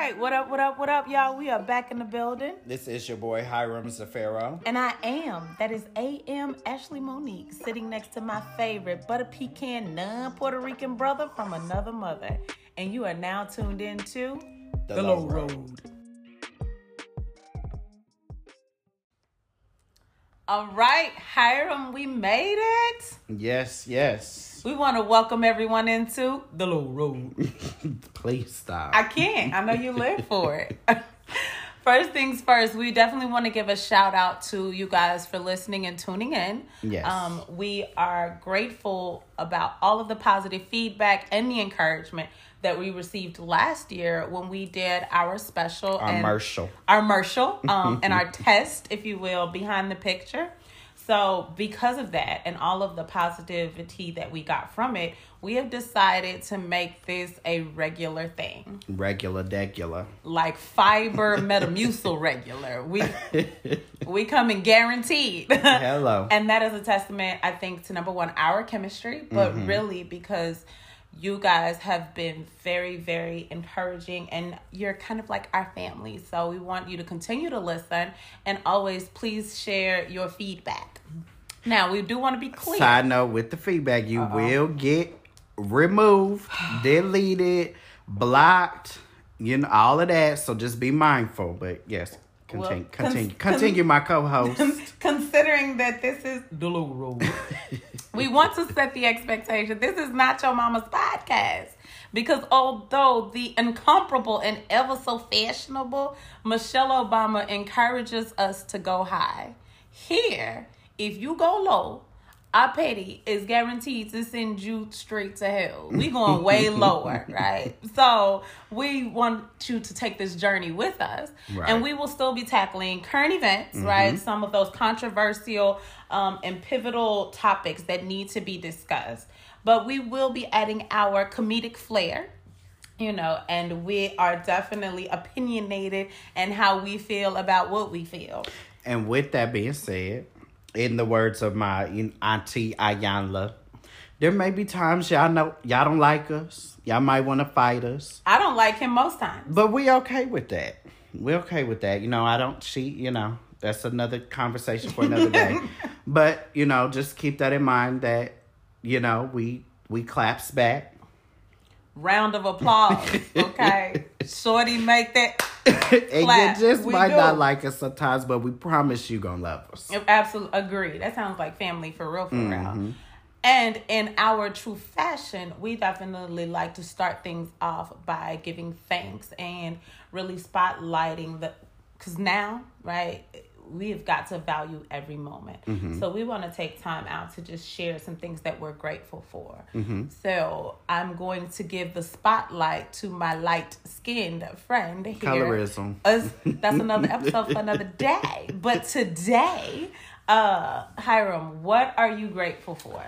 right, what up, what up, what up, y'all? We are back in the building. This is your boy Hiram Zafaro. And I am. That is AM Ashley Monique sitting next to my favorite butter pecan non Puerto Rican brother from another mother. And you are now tuned in to The Low Road. All right, Hiram, we made it. Yes, yes. We want to welcome everyone into the Low Road. Please stop. I can't. I know you live for it. First things first, we definitely want to give a shout out to you guys for listening and tuning in. Yes. Um, we are grateful about all of the positive feedback and the encouragement that we received last year when we did our special Our Marshall. our Marshall um, and our test, if you will, behind the picture. So, because of that and all of the positivity that we got from it, we have decided to make this a regular thing, Regular degular. like fiber metamucil regular. We we come in guaranteed. Hello. and that is a testament, I think, to number one, our chemistry, but Mm-hmm. really because you guys have been very, very encouraging and you're kind of like our family. So we want you to continue to listen and always please share your feedback. Now, we do want to be clear. Side note with the feedback, you will get removed, deleted, blocked, you know, all of that. So just be mindful. But yes, continue, Well, cons- continue, cons- continue, my co-host. Considering that this is the low road, we want to set the expectation. This is not your mama's podcast. Because although the incomparable and ever so fashionable Michelle Obama encourages us to go high, here, if you go low, our petty is guaranteed to send you straight to hell. We going way lower, right? So we want you to take this journey with us, Right. and we will still be tackling current events, right? Some of those controversial um, and pivotal topics that need to be discussed. But we will be adding our comedic flair, you know, and we are definitely opinionated and how we feel about what we feel. And with that being said, in the words of my auntie Iyanla, there may be times y'all know y'all don't like us. Y'all might want to fight us. I don't like him most times. But we okay with that. We okay with that. You know, I don't cheat, you know. That's another conversation for another day. but, you know, just keep that in mind that, you know, we we claps back. Round of applause, okay? Shorty, make that. and Clap. you just We might do. not like us sometimes, but we promise you gonna love us. Absolutely agree. That sounds like family for real, for real. Mm-hmm. And in our true fashion, we definitely like to start things off by giving thanks and really spotlighting the. Because now, right, we have got to value every moment. So we want to take time out to just share some things that we're grateful for. So I'm going to give the spotlight to my light skinned friend here. Colorism. Us, that's another episode for another day. But today, uh, Hiram, what are you grateful for?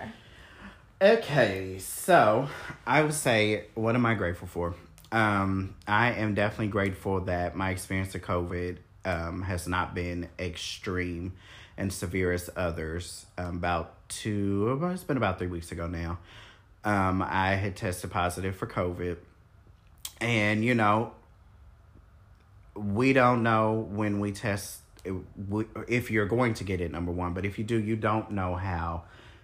Okay, so I would say, what am I grateful for? Um, I am definitely grateful that my experience of COVID um, has not been extreme and severe as others. Um, about two, well, it's been about three weeks ago now. Um, I had tested positive for COVID, and you know, we don't know when we test if you're going to get it. Number one, but if you do, you don't know how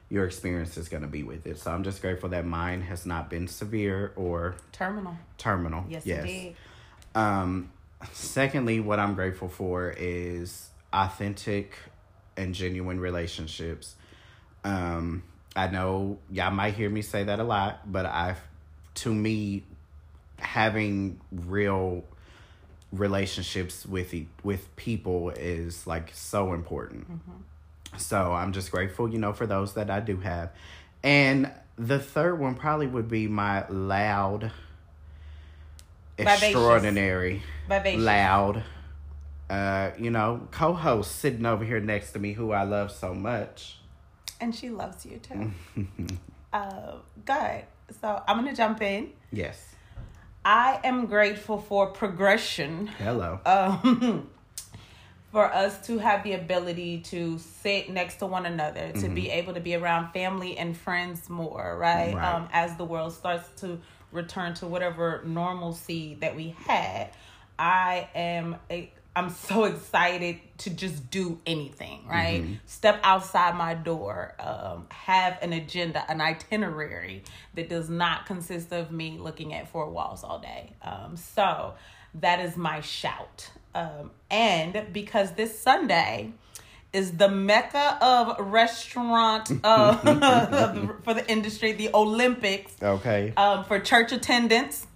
your experience is going to be with it. So I'm just grateful that mine has not been severe or Terminal. terminal. Yes, yes. indeed. Um, secondly, what I'm grateful for is authentic and genuine relationships. Um, I know y'all might hear me say that a lot, but I, to me, having real relationships with e- with people is like so important. So I'm just grateful, you know, for those that I do have. And the third one probably would be my loud, Vivacious. extraordinary, Vivacious. loud, uh, you know, co-host sitting over here next to me who I love so much. And she loves you too. uh, good. So I'm going to jump in. Yes. I am grateful for progression. Hello. um, for us to have the ability to sit next to one another, to be able to be around family and friends more, right? Right. Um, as the world starts to return to whatever normalcy that we had. I am a I'm so excited to just do anything, right? Step outside my door, um, have an agenda, an itinerary that does not consist of me looking at four walls all day. Um, so that is my shout. Um, and because this Sunday is the mecca of restaurant uh, for the industry, the Olympics Okay. um, for church attendance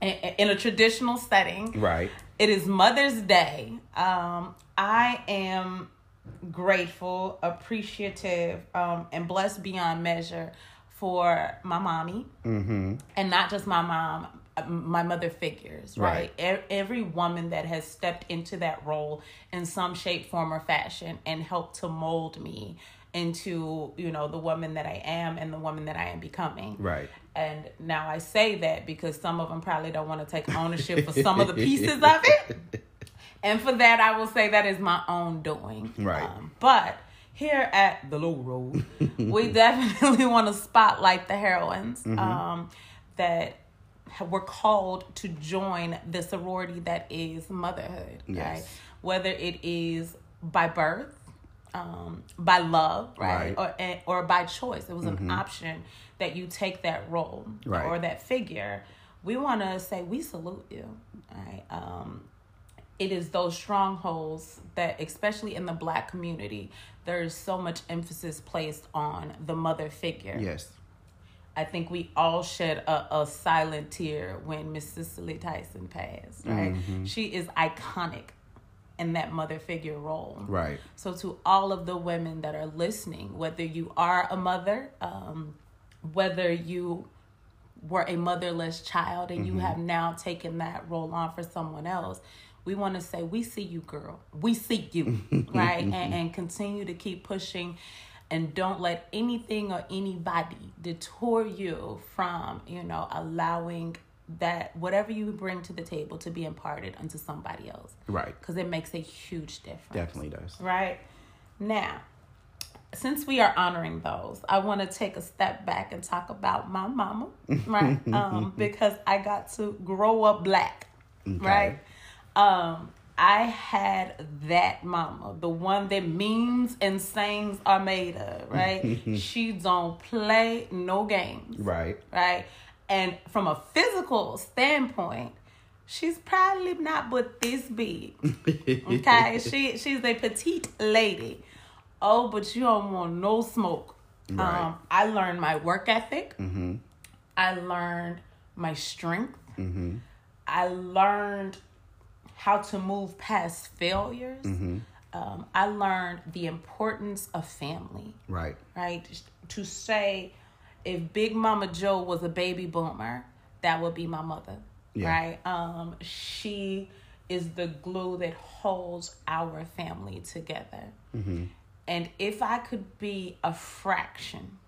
in, a traditional setting. right. It is Mother's Day. Um, I am grateful, appreciative, um, and blessed beyond measure for my mommy, Mm-hmm. and not just my mom, my mother figures, right? Right. E- Every woman that has stepped into that role in some shape, form, or fashion and helped to mold me into, you know, the woman that I am and the woman that I am becoming. Right. And now I say that because some of them probably don't want to take ownership for some of the pieces of it. And for that, I will say that is my own doing. Right. Um, but here at the Low Road, we definitely want to spotlight the heroines um, that were called to join the sorority that is motherhood. Right. Whether it is by birth, um, by love, right, Right. or or by choice. It was an option that you take that role Right. or that figure. We want to say we salute you. Right. Um, it is those strongholds that, especially in the Black community, there is so much emphasis placed on the mother figure. Yes. I think we all shed a, a silent tear when Miss Cicely Tyson passed. Right. She is iconic in that mother figure role. Right. So, to all of the women that are listening, whether you are a mother, um, whether you were a motherless child and you have now taken that role on for someone else, we want to say, We see you, girl. We see you, right? And, and continue to keep pushing. And don't let anything or anybody detour you from, you know, allowing that whatever you bring to the table to be imparted unto somebody else Right. because it makes a huge difference. Definitely does. Right? Now, since we are honoring those, I want to take a step back and talk about my mama, right? um, because I got to grow up black, right? Um, I had that mama, the one that memes and sayings are made of, right? she don't play no games Right. right? And from a physical standpoint, she's probably not but this big. Okay, she she's a petite lady. Oh, but you don't want no smoke. Right. Um, I learned my work ethic. Mm-hmm. I learned my strength. Mm-hmm. I learned how to move past failures. Mm-hmm. Um, I learned the importance of family Right. right? To say if Big Mama Joe was a baby boomer, that would be my mother, Yeah. right? Um, she is the glue that holds our family together. Mm-hmm. And if I could be a fraction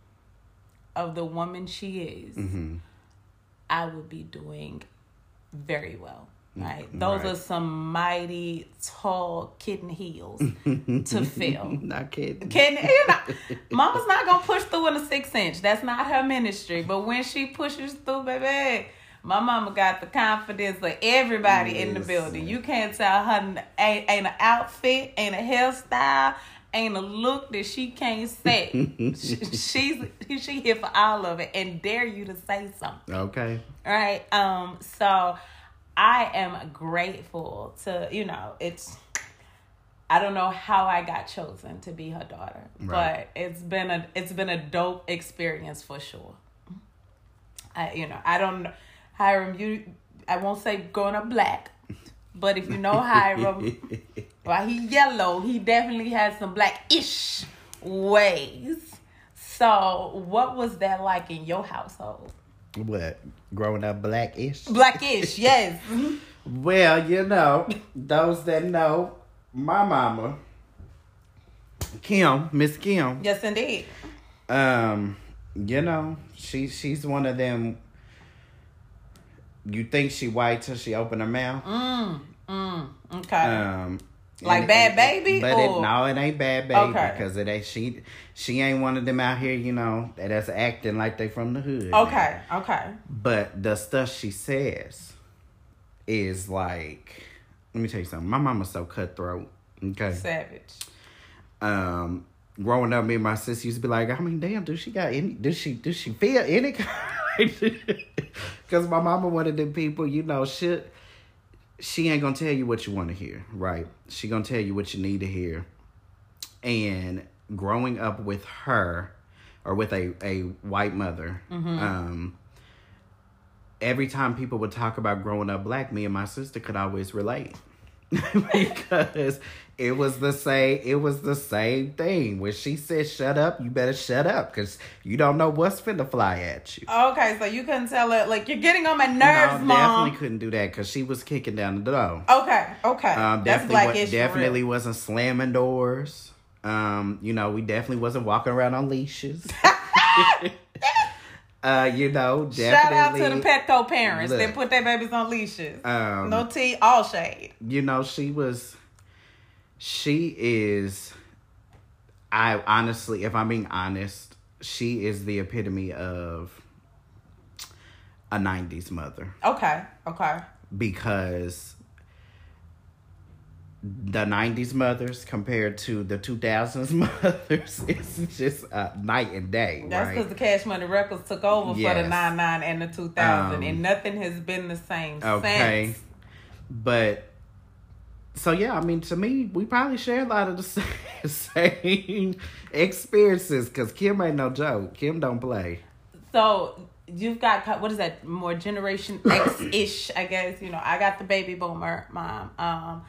of the woman she is, Mm-hmm. I would be doing very well. Right. Those right. are some mighty tall kitten heels to fill. Not kidding. You know, Mama's not gonna push through in a six inch. That's not her ministry. But when she pushes through, baby, my mama got the confidence of everybody in the building. You can't tell her ain't, ain't an outfit, ain't a hairstyle, ain't a look that she can't say. she, she's she here for all of it and dare you to say something Okay. right um so i am grateful to you know it's i don't know how i got chosen to be her daughter Right. but it's been a it's been a dope experience for sure. I you know i don't hiram you i won't say growing up black but if you know hiram while he yellow he definitely has some black-ish ways. So what was that like in your household What? Growing up blackish? Blackish, yes. Well, you know, those that know, my mama, Kim, Miss Kim, yes, indeed. um, you know, she she's one of them. You think she white till she open her mouth. Mm, mm, okay. Um, Like Bad Baby, But or- it, no, it ain't bad baby Okay. because it ain't she. She ain't one of them out here, you know, that that's acting like they from the hood. okay, okay. But the stuff she says is like, let me tell you something. My mama's so cutthroat. Okay. Savage. Um, growing up, me and my sister used to be like, I mean, damn, do she got any? Does she? Does she feel any kind? Because my mama one of them people, you know, she she ain't gonna tell you what you want to hear, right? She gonna tell you what you need to hear. And growing up with her, or with a a white mother, um, every time people would talk about growing up black, me and my sister could always relate. because it was the same it was the same thing when she said shut up you better shut up because you don't know what's finna fly at you Okay, so you couldn't tell her like you're getting on my nerves, no, mom. definitely couldn't do that because she was kicking down the door Okay, okay. um, That's definitely, black wa- issue. definitely wasn't slamming doors um, you know we definitely wasn't walking around on leashes uh, you know definitely Shout out to the Petco parents Look. that put their babies on leashes. um, no tea, all shade. you know she was she is i honestly if i'm being honest she is the epitome of a 90s mother Okay, okay. because the 90s mothers compared to the 2000s mothers it's just uh, night and day That's right because the Cash Money Records took over for the Yes. 99 and the 2000, Um, and nothing has been the same Okay. since. But so yeah, I mean, to me, we probably share a lot of the same, same experiences because Kim ain't no joke. Kim don't play. So you've got what is that more Generation X ish? I guess you know. I got the baby boomer mom. Um,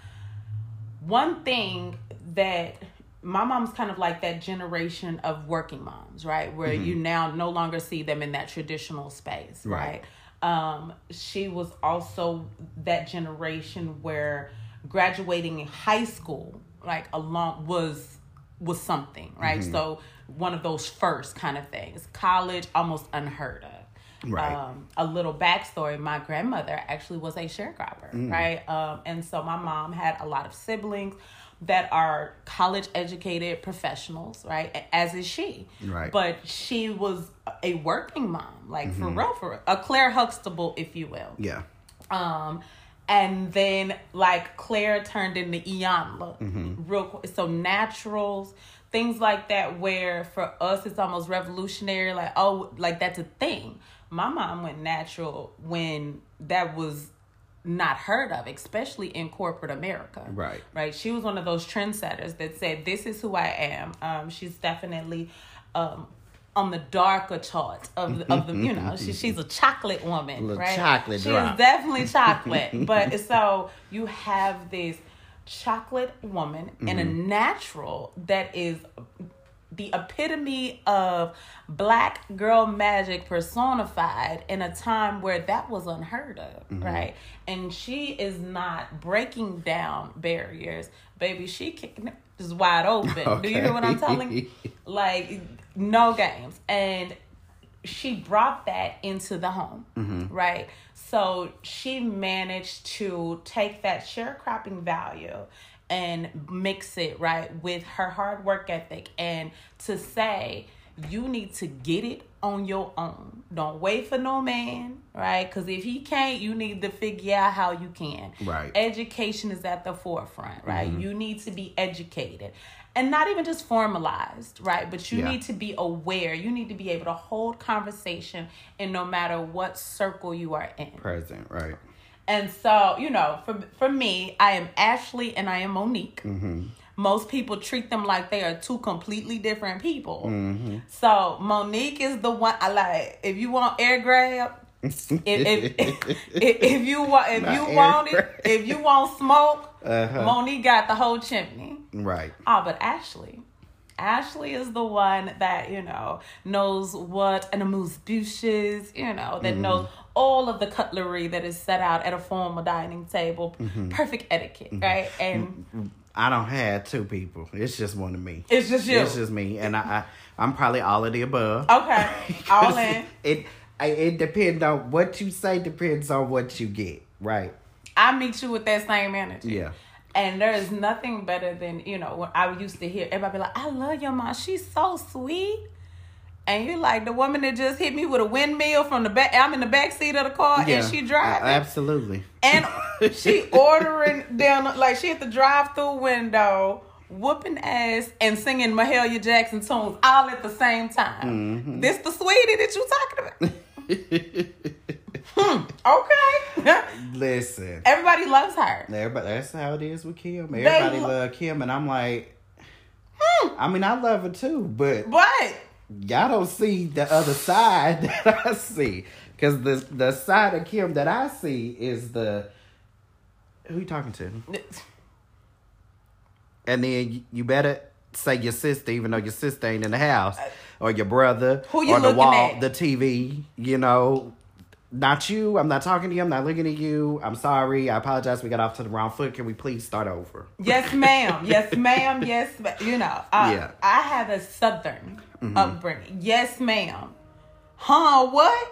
one thing that my mom's kind of like that generation of working moms, right? Where you now no longer see them in that traditional space, right? Right. Um, she was also that generation where graduating high school, like along was was something, right? So one of those first kind of things. College almost unheard of. Right. Um, a little backstory: my grandmother actually was a sharecropper, right? Um, and so my mom had a lot of siblings that are college educated professionals, right? As is she, Right. But she was a working mom, like for real, for real. a Claire Huxtable, if you will. Yeah. Um, and then like Claire turned into Iyanla, Mm-hmm. real quick. So naturals, things like that, where for us it's almost revolutionary. Like oh, like that's a thing. My mom went natural when that was not heard of, especially in corporate America. Right. Right. She was one of those trendsetters that said, "This is who I am." Um, she's definitely. Um, on the darker chart of the, of the you know she, she's a chocolate woman right? chocolate she drop. is definitely chocolate but so you have this chocolate woman and a Mm-hmm. natural that is the epitome of black girl magic personified in a time where that was unheard of Mm-hmm. right? And she is not breaking down barriers. Baby she kicking it just wide open. Do you hear what i'm telling? You like no games. And she brought that into the home mm-hmm. right? So she managed to take that sharecropping value and mix it right with her hard work ethic and to say you need to get it on your own. Don't wait for no man right? Because if he can't you need to figure out how you can. Right. education is at the forefront right? Mm-hmm. You need to be educated and not even just formalized right but you Yeah. need to be aware you need to be able to hold conversation in no matter what circle you are in Present. Right. and so, you know, for for me, I am Ashley and I am Monique. Most people treat them like they are two completely different people. So Monique is the one I like. If you want air grab, if if, if, if you want if Not you want it, if you want smoke, Uh-huh. Monique got the whole chimney. Right. Oh, but Ashley. Ashley is the one that, you know, knows what an amuse bouche is, you know, that mm-hmm. knows all of the cutlery that is set out at a formal dining table. Mm-hmm. Perfect etiquette, mm-hmm. right? And I don't have two people. It's just one of me. it's just you. It's just me, and I, I I'm probably all of the above. okay. All in. It I, it depends on what you say. Depends on what you get. Right. I meet you with that same energy. Yeah. And there is nothing better than, you know, when I used to hear everybody be like, I love your mom. She's so sweet. And you're like the woman that just hit me with a windmill from the back. I'm in the back seat of the car and she driving. Absolutely. And she ordering down like she at the drive through window, whooping ass and singing Mahalia Jackson tunes all at the same time. Mm-hmm. This the sweetie that you talking about? hmm. Okay. Listen. Everybody loves her. Everybody, that's how it is with Kim. Everybody lo- love Kim, and I'm like, Hmm. I mean, I love her too, but But y'all don't see the other side that I see. Because the the side of Kim that I see is the who you talking to, and then you- you better say your sister, even though your sister ain't in the house, or your brother, Who you or the wall, at? the TV. You know, not you. I'm not talking to you. I'm not looking at you. I'm sorry. I apologize. We got off to the wrong foot. Can we please start over? Yes, ma'am. Yes, ma'am. Yes, ma- you know. Uh, Yeah. I have a southern upbringing. Yes, ma'am. Huh? What,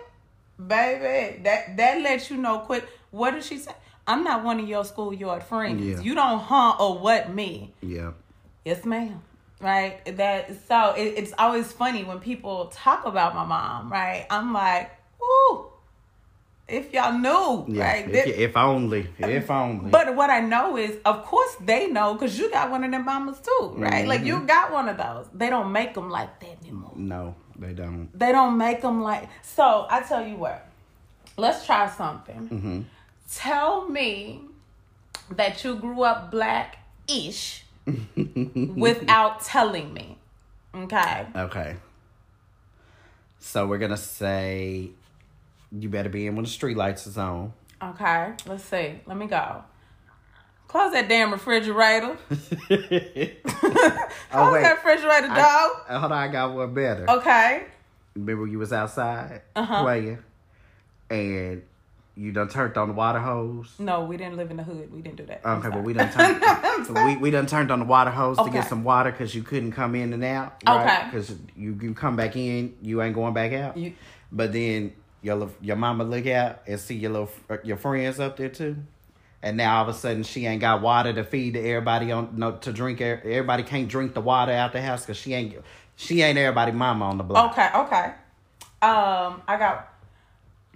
baby? That that lets you know quick. What did she say? I'm not one of your schoolyard friends. Yeah. You don't huh or what me. Yeah. Yes, ma'am. Right. That so it, it's always funny when people talk about my mom. Right. I'm like, ooh. If y'all knew, Yeah. right? If, if only. If only. but what I know is, of course, they know because you got one of them mamas too, right? Like you got one of those. They don't make them like that anymore. no, they don't. They don't make them like. So I tell you what, let's try something. Mm-hmm. Tell me that you grew up black ish without telling me. Okay. Okay. So we're gonna say you better be in when the street lights is on. Okay. Let's see. Let me go. Close that damn refrigerator. Close oh wait. that refrigerator, dog. I, hold on, I got one better. Okay. Remember you was outside Uh-huh. playing and you done turned on the water hose. No, we didn't live in the hood. We didn't do that. Okay, but we done turned we, we done turned on the water hose to get some water because you couldn't come in and out. Okay. Because you you come back in, you ain't going back out. You- but then your your mama look out and see your little uh, your friends up there too. And now all of a sudden she ain't got water to feed to everybody on no to drink. Everybody can't drink the water out the house because she ain't she ain't everybody mama on the block. Okay, okay. Um, I got.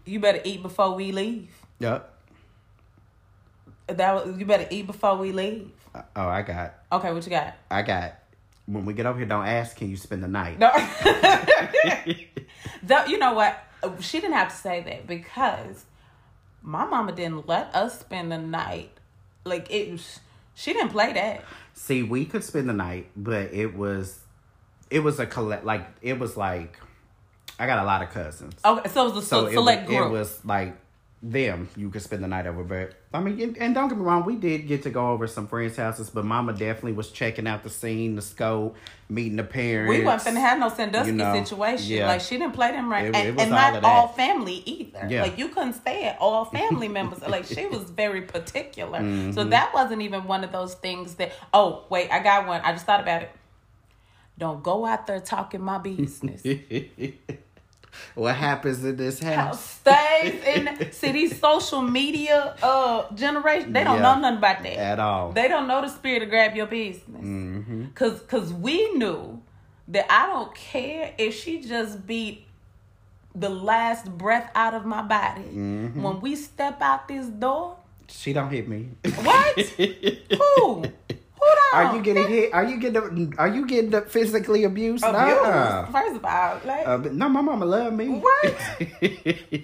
You better eat before we leave. Yep. That was, you better eat before we leave. Oh, I got Okay, what you got? I got. When we get over here, don't ask. Can you spend the night? No. Though, you know what? She didn't have to say that because my mama didn't let us spend the night. Like it was, she didn't play that. See, we could spend the night, but it was, it was a collect. Like it was like, I got a lot of cousins, Okay, so it was a so so it, select group. it was like them. You could spend the night over, but I mean, and, and don't get me wrong, we did get to go over some friends' houses, but Mama definitely was checking out the scene, the scope, meeting the parents. we wasn't finna have no Sandusky you know, situation. yeah. Like she didn't play them right, It- and, it and all not all family either. Yeah. Like you couldn't stay at all family members. like she was very particular. Mm-hmm. So that wasn't even one of those things that. Oh wait, I got one. I just thought about it. Don't go out there talking my business. What happens in this house? stays in see these social media uh generation. They don't Yeah. know nothing about that. At all. They don't know the spirit to grab your business. Mm-hmm. Cause, Cause we knew that I don't care if she just beat the last breath out of my body. Mm-hmm. When we step out this door, She don't hit me. what? Who? Are you getting hit? Are you getting? Are you getting physically abused? abused? Nuh-uh. First of all, like Uh, no, my mama love me. What?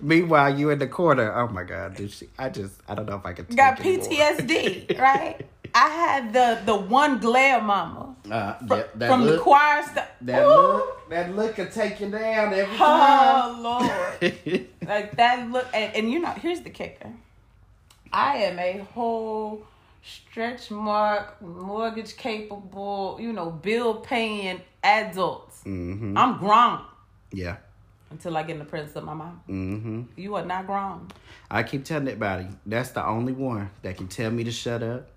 Meanwhile, you in the corner. Oh my god, dude! She, I just, I don't know if I can. Got. PTSD, right? I had the the one glare mama Uh, that, that from the choir stuff. That look, that look can take you down every time. Oh Lord. like that look and, and you know here's the kicker i am a whole stretch mark mortgage capable you know bill paying adults. mm-hmm. i'm grown Yeah. until i get in the presence of my mom Mm-hmm. you are not grown I keep telling everybody that's the only one that can tell me to shut up.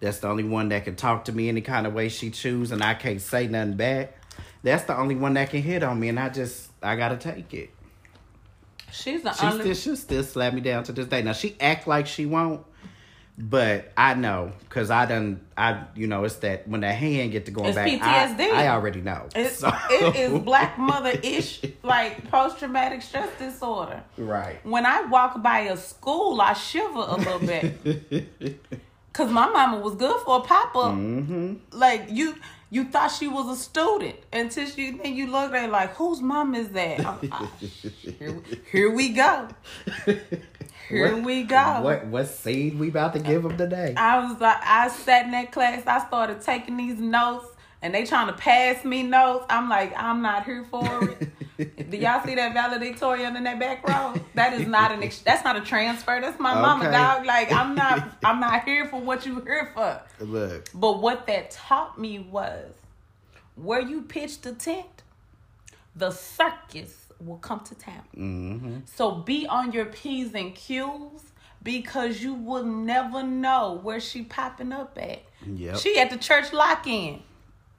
That's the only one that can talk to me any kind of way she choose, and I can't say nothing back. That's the only one that can hit on me, and I just I gotta take it. she's the She only still she still slap me down to this day. Now she act like she won't, But I know because I done I you know it's that when that hand get to going It's back. PTSD. I, I already know. It's, So- It is black mother ish, like post traumatic stress disorder. right. When I walk by a school, I shiver a little bit. Cause my mama was good for a up. Mm-hmm. Like you, you thought she was a student until she then you looked at her like, whose mom is that? I'm- ah, here, here we go. Here What- we go. What what seed we about to give them today? I was like, I sat in that class. I started taking these notes, and they trying to pass me notes. I'm like, I'm not here for it. Do y'all see that valedictorian in that back row? That is not an. Ex- that's not a transfer. That's my mama, dog. Like I'm not. I'm not here for what you here for. Look. But what that taught me was, where you pitched the tent, the circus will come to town. Mm-hmm. So be on your P's and Q's because you will never know where she popping up at. Yep. She at the church lock in.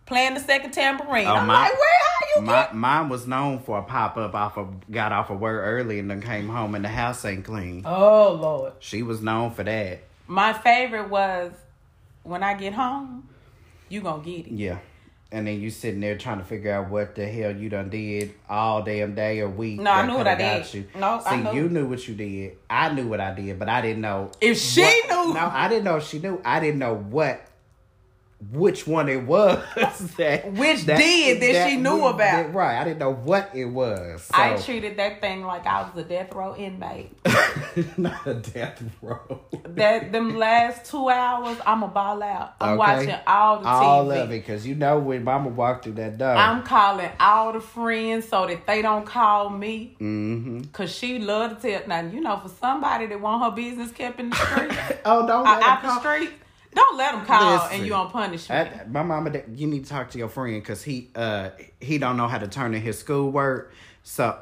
Playing the second tambourine. Oh, I'm my- like, where are you? My get-" mine was known for a pop up off of got off of work early and then came home and the house ain't clean. Oh Lord. She was known for that. My favorite was when I get home, you gonna get it. Yeah. And then you sitting there trying to figure out what the hell you done did all damn day or week. No, I knew what I did. You. No, See, I knew. you knew what you did. I knew what I did, but I didn't know If she what- knew- No, I didn't know if she knew. I didn't know what which one it was that Which did that she knew we- about. that- right. I didn't know what it was. So, I treated that thing like I was a death row inmate. not a death row. that them last two hours, I'm a ball out. I'm Okay. watching all the TV. Of it, because you know when Mama walked through that door. I'm calling all the friends so that they don't call me. mm-hmm. Cause she love to tell. Now you know, for somebody that want her business kept in the street, Oh, don't uh, let her out the street, don't let them call Listen. and you on punishment. I, my mama, that- you need to talk to your friend because he uh he don't know how to turn in his schoolwork. So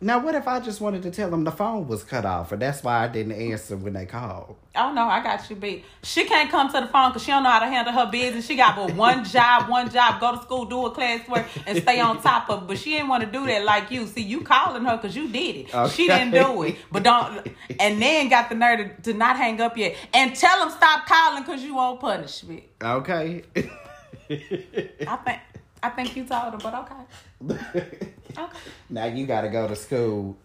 now, what if I just wanted to tell them the phone was cut off, and that's why I didn't answer when they called? oh no, I got you beat. She can't come to the phone because she don't know how to handle her business. She got but one job, one job. Go to school, do her classwork, and stay on top of. it. But she didn't want to do that like you. See, you calling her because you did it. She didn't do it. But don't. And then got the nerve to, to not hang up yet and tell them stop calling because you won't punish me. Okay. I think. I think you told her, but okay. Okay. now you got to go to school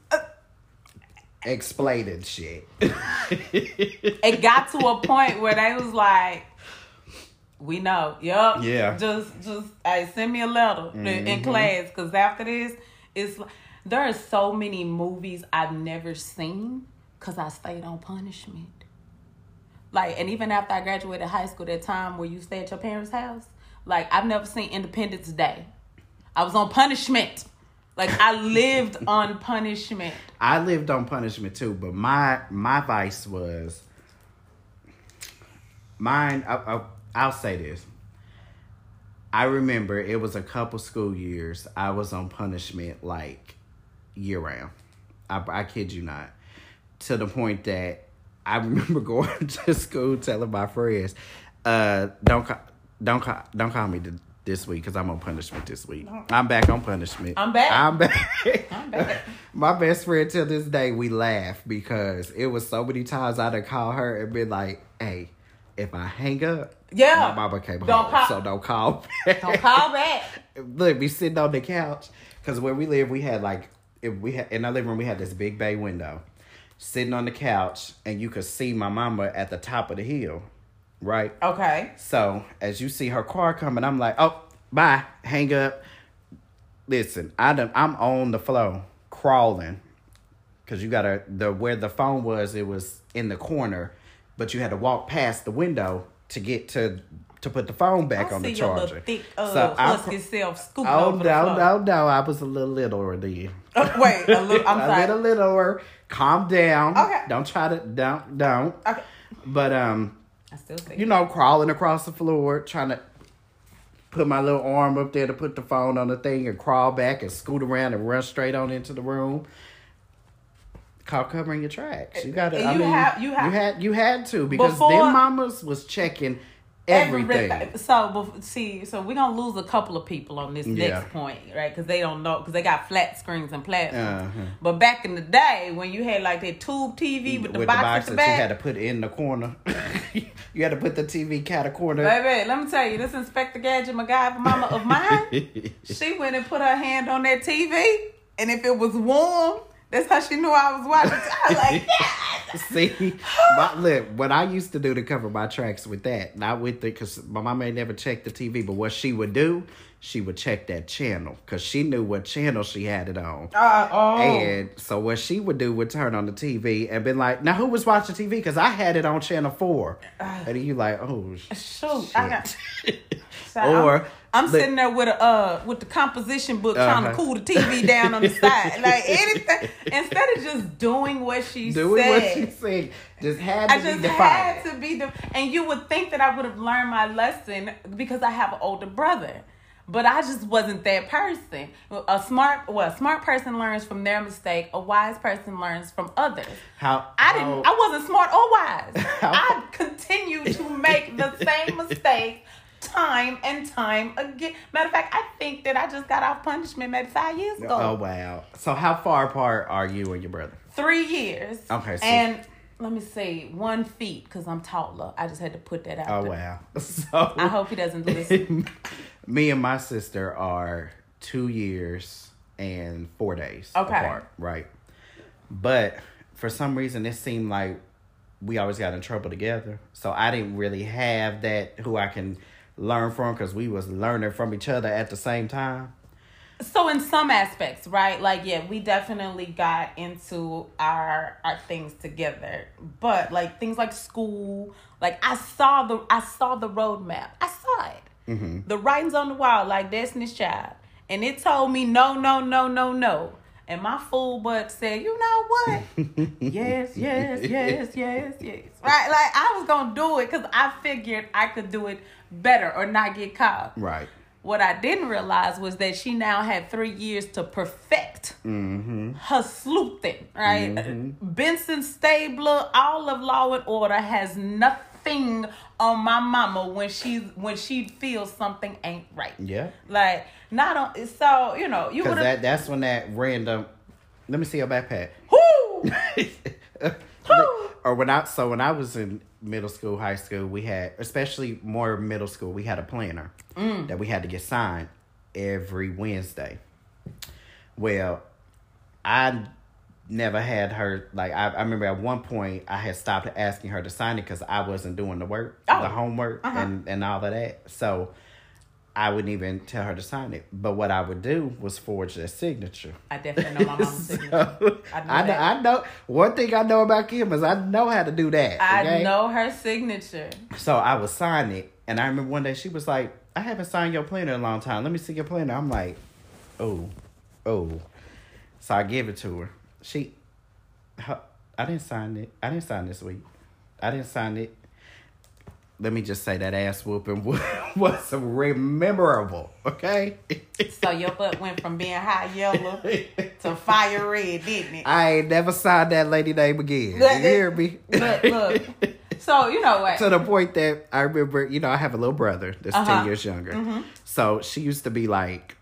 explaining shit. it got to a point where they was like, "We know, yep, Yeah. Just, just, hey, send me a letter in- in mm-hmm. class, because after this, it's like there are so many movies I've never seen because I stayed on punishment. Like, and even after I graduated high school, that time where you stay at your parents' house, like I've never seen Independence Day. I was on punishment. Like I lived on punishment. I lived on punishment too, but my my vice was mine. I, I, I'll say this. I remember it was a couple school years. I was on punishment like year round. I, I kid you not. To the point that I remember going to school telling my friends, uh, "Don't call, don't call, don't call me this week because I'm on punishment this week. I'm back on punishment. I'm back. I'm back. I'm back. My best friend till this day, we laugh because it was so many times I'd have called her and been like, "Hey, if I hang up, Yeah. my mama came Don't home, call- so don't call back. Don't call back. Look, we sitting on the couch because where we live, we had like if we had in our living room, we had this big bay window. Sitting on the couch, and you could see my mama at the top of the hill, right? Okay. So as you see her car coming, I'm like, oh, bye, hang up. Listen, I done, I'm on the floor crawling, cause you gotta the where the phone was, it was in the corner, but you had to walk past the window to get to to put the phone back I on the charger. thick uh, So husky self scooping Oh no, no, no! I was a little littler then. Uh, wait, a little. I'm a little littler. Calm down. Okay. Don't try to don't don't. Okay. But um, I still see. you know, crawling across the floor, trying to put my little arm up there to put the phone on the thing and crawl back and scoot around and run straight on into the room. Call covering your tracks. You got to. And I mean, have- you have- you had you had to because Before- them mamas was checking everything. Everything. So, see, so we're gonna lose a couple of people on this Yeah. next point, right? Because they don't know, because they got flat screens and platforms. Uh-huh. But back in the day, when you had like that tube TV with the with box, the box at the that you had to put in the corner. you had to put the TV cat a corner. baby, let me tell you, this Inspector Gadget MacGyver mama of mine, she went and put her hand on that TV, and if it was warm, that's how she knew I was watching. I was like, yeah. See, my, look, what I used to do to cover my tracks with that, not with the, because my mama ain't never checked the TV, but what she would do, she would check that channel because she knew what channel she had it on. Uh, oh. And so what she would do would turn on the TV and be like, "Now who was watching TV? Because I had it on channel four. and then you like, "Oh, sh- Shoot, I got. So Or, I'm, I'm sitting there with a uh with the composition book trying to Uh-huh. cool the TV down on the side, like anything. Instead of just doing what she doing said, what she said, just had to I be just had to be the. And you would think that I would have learned my lesson because I have an older brother. But I just wasn't that person. A smart, well, a smart person learns from their mistake. A wise person learns from others. How I didn't. how- I wasn't smart or wise. How- I continue to make the same mistake time and time again. Matter of fact, I think that I just got off punishment maybe five years ago. Oh wow! So how far apart are you and your brother? Three years. Okay, so- and let me see, one feet because I'm taller. I just had to put that out. Oh there. wow! So I hope he doesn't do this. me and my sister are two years and four days Okay. apart, right? But for some reason, it seemed like we always got in trouble together. So I didn't really have that who I can learn from because we was learning from each other at the same time. so in some aspects, right? Like yeah, we definitely got into our our things together. But like things like school, like I saw the I saw the roadmap. I saw it. Mm-hmm. The writings on the wall, like Destiny's Child, and it told me no, no, no, no, no. And my fool butt said, "You know what? yes, yes, yes, yes, yes." Right? Like I was gonna do it because I figured I could do it better or not get caught. Right. What I didn't realize was that she now had three years to perfect mm-hmm. her sleuthing, right? Mm-hmm. Benson Stabler, all of Law and Order has nothing on my mama when she when she feels something ain't right. Yeah. Like not on so, you know, you would that that's when that random. Let me see your backpack. whoo or when I so when I was in middle school, high school, we had especially more middle school, we had a planner Mm. that we had to get signed every Wednesday. Well, I never had her like I, I remember at one point I had stopped asking her to sign it because I wasn't doing the work, Oh. the homework Uh-huh. and, and all of that. So I wouldn't even tell her to sign it. But what I would do was forge their signature. I definitely know my mom's So, signature. I I know. I know one thing I know about Kim is I know how to do that. I okay? know her signature. So I would sign it, and I remember one day she was like, "I haven't signed your planner in a long time. Let me see your planner." I'm like, "Oh, oh." So I give it to her. She, her, I didn't sign it. I didn't sign this week. I didn't sign it. Let me just say that ass whooping was, memorable. Okay. So your butt went from being hot yellow to fire red, didn't it? I ain't never signed that lady name again. You hear me? Look, look. So you know what? to the point that I remember, you know, I have a little brother that's Uh-huh. ten years younger. So she used to be like,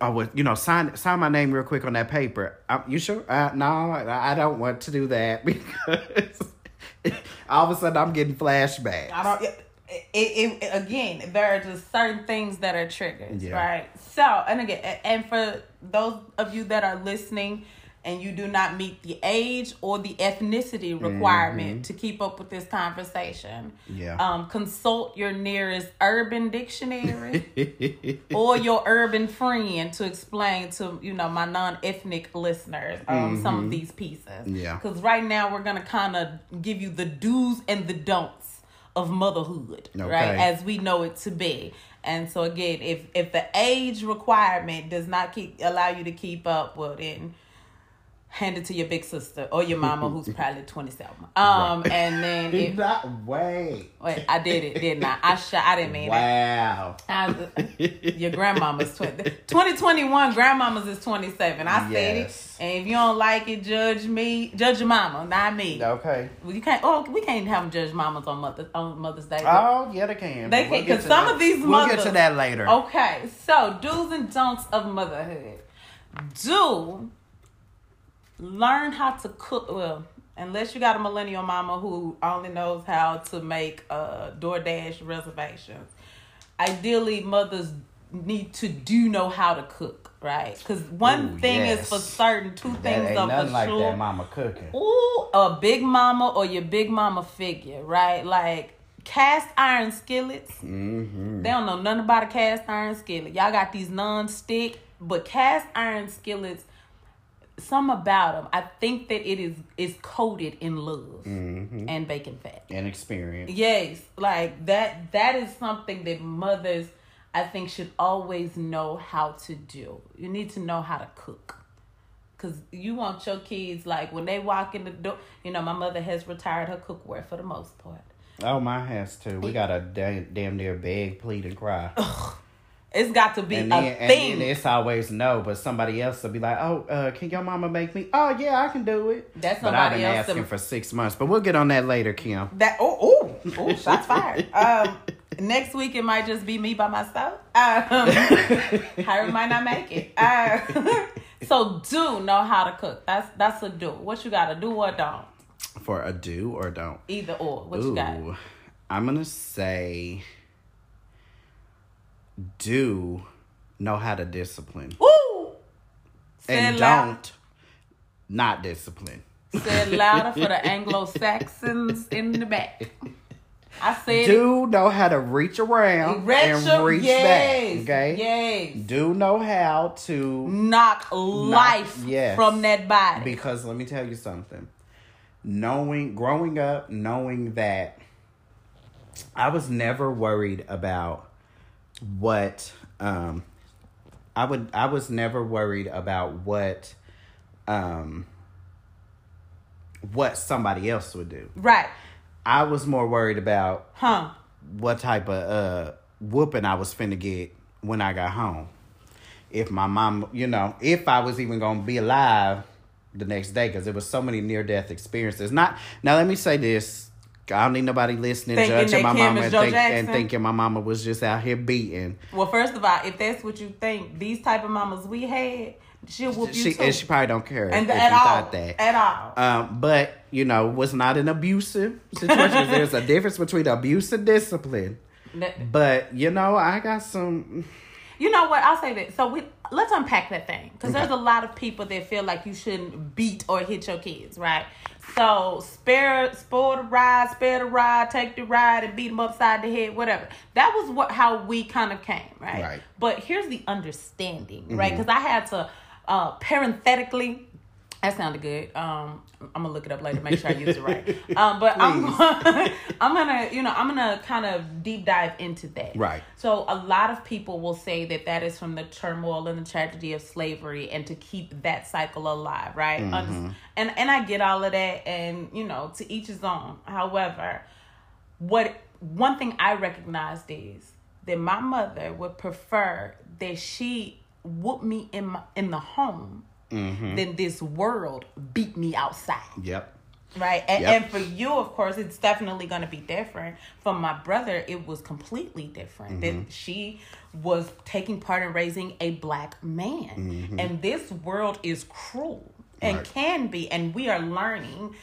"I well, you know, sign sign my name real quick on that paper." Um, you sure? Uh, no, I I don't want to do that because all of a sudden I'm getting flashbacks. I don't. It, it, it, again, there are just certain things that are triggers, Yeah. right? So, and again, and for those of you that are listening and you do not meet the age or the ethnicity requirement to keep up with this conversation, Yeah. um, consult your nearest urban dictionary or your urban friend to explain to you know my non-ethnic listeners um, some of these pieces. Mm-hmm. Yeah. Because right now we're gonna kind of give you the do's and the don'ts of motherhood, right? As we know it to be. And so again, if if the age requirement does not keep allow you to keep up, well then hand it to your big sister or your mama who's probably 27 um and then Did if, not wait. wait i did it didn't i i, sh- I didn't mean that Wow. I was- your grandmama's 20, 2021 grandmama's is 27 i said it and if you don't like it judge me judge your mama not me Okay. well, you can't oh we can't have judge mamas on mother on mother's day Oh yeah, they can. They can, get 'cause to some that- of these mothers We'll get to that later. Okay, so do's and don'ts of motherhood. Do learn how to cook. Well, unless you got a millennial mama who only knows how to make uh, DoorDash reservations, ideally mothers need to do know how to cook, right? Because one Ooh, thing yes. is for certain, two That things ain't are nothing for like sure. that mama cooking. Ooh, a big mama or your big mama figure, right? Like cast iron skillets. Mm-hmm. They don't know nothing about a cast iron skillet. Y'all got these non-stick, but cast iron skillets. Some about them, I think that it is is coated in love Mm-hmm. and bacon fat. And experience. Yes, like that. That is something that mothers, I think, should always know how to do. You need to know how to cook, cause you want your kids like when they walk in the door. You know, my mother has retired her cookware for the most part. Oh, my has too. We got a damn, damn near beg, plead, and cry. It's got to be and a then, and thing. it's always no, but somebody else will be like, "Oh, uh, can your mama make me?" Oh, yeah, I can do it. That's but I've somebody been else. asking to- for six months, but we'll get on that later, Kim. That oh oh oh shots fired. Um, next week it might just be me by myself. Um, Harry might not make it. Uh, so do know how to cook. That's that's a do. What you gotta do or don't. For a do or don't. Either or. What you got? I'm gonna say do know how to discipline Ooh. Say and loud. don't not discipline. Say it louder for the Anglo Saxons in the back. I said it. Do know how to reach around and reach yes, back. Okay. Yes. Do know how to Knock life yes. from that body. because let me tell you something. Knowing growing up, knowing that I was never worried about what um I would I was never worried about what um what somebody else would do. right. I was more worried about Huh. what type of uh whooping I was finna get when I got home. If my mom, you know, if I was even gonna be alive the next day, because there was so many near death experiences. Not now. Let me say this. I don't need nobody listening, Thinking judging my mama and, think, and thinking my mama was just out here beating. Well, first of all, if that's what you think, these type of mamas we had, she'll whoop you She too. and she probably don't care and if at you all, thought that. at all. Um, but you know, was not an abusive situation. There's a difference between abuse and discipline. But you know, I got some. You know what? I'll say that. So we let's unpack that thing because Okay. there's a lot of people that feel like you shouldn't beat or hit your kids, right? So spare, spoil the ride, spare the ride, take the ride, and beat them upside the head, whatever. That was what how we kind of came, right? Right. But here's the understanding, right? Because I had to uh, parenthetically. That sounded good. Um, I'm gonna look it up later, make sure I use it right. Um, but I'm I'm gonna, you know, I'm gonna kind of deep dive into that. Right. So a lot of people will say that that is from the turmoil and the tragedy of slavery, and to keep that cycle alive, right? Under- And and I get all of that, and you know, to each his own. However, what one thing I recognized is that my mother would prefer that she whoop me in my in the home than this world beat me outside Yep. right and, Yep. and for you of course it's definitely going to be different for my brother it was completely different Mm-hmm. that she was taking part in raising a black man and this world is cruel and Mm-hmm. Right. can be and we are learning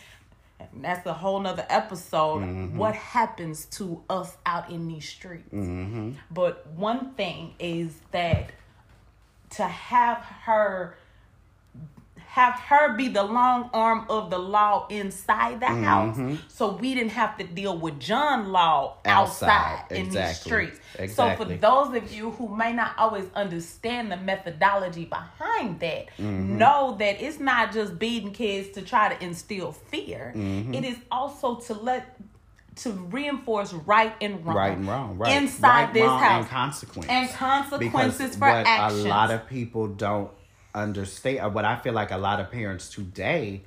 and that's a whole nother episode Mm-hmm. what happens to us out in these streets Mm-hmm. but one thing is that to have her have her be the long arm of the law inside the house so we didn't have to deal with John law outside, Outside, in these exactly, streets. So for those of you who may not always understand the methodology behind that, Mm-hmm. know that it's not just beating kids to try to instill fear. Mm-hmm. It is also to let to reinforce right and wrong. Right and wrong. Right. Inside right, this wrong, house. and consequence. And consequences because for what actions. a lot of people don't understand uh, what I feel like a lot of parents today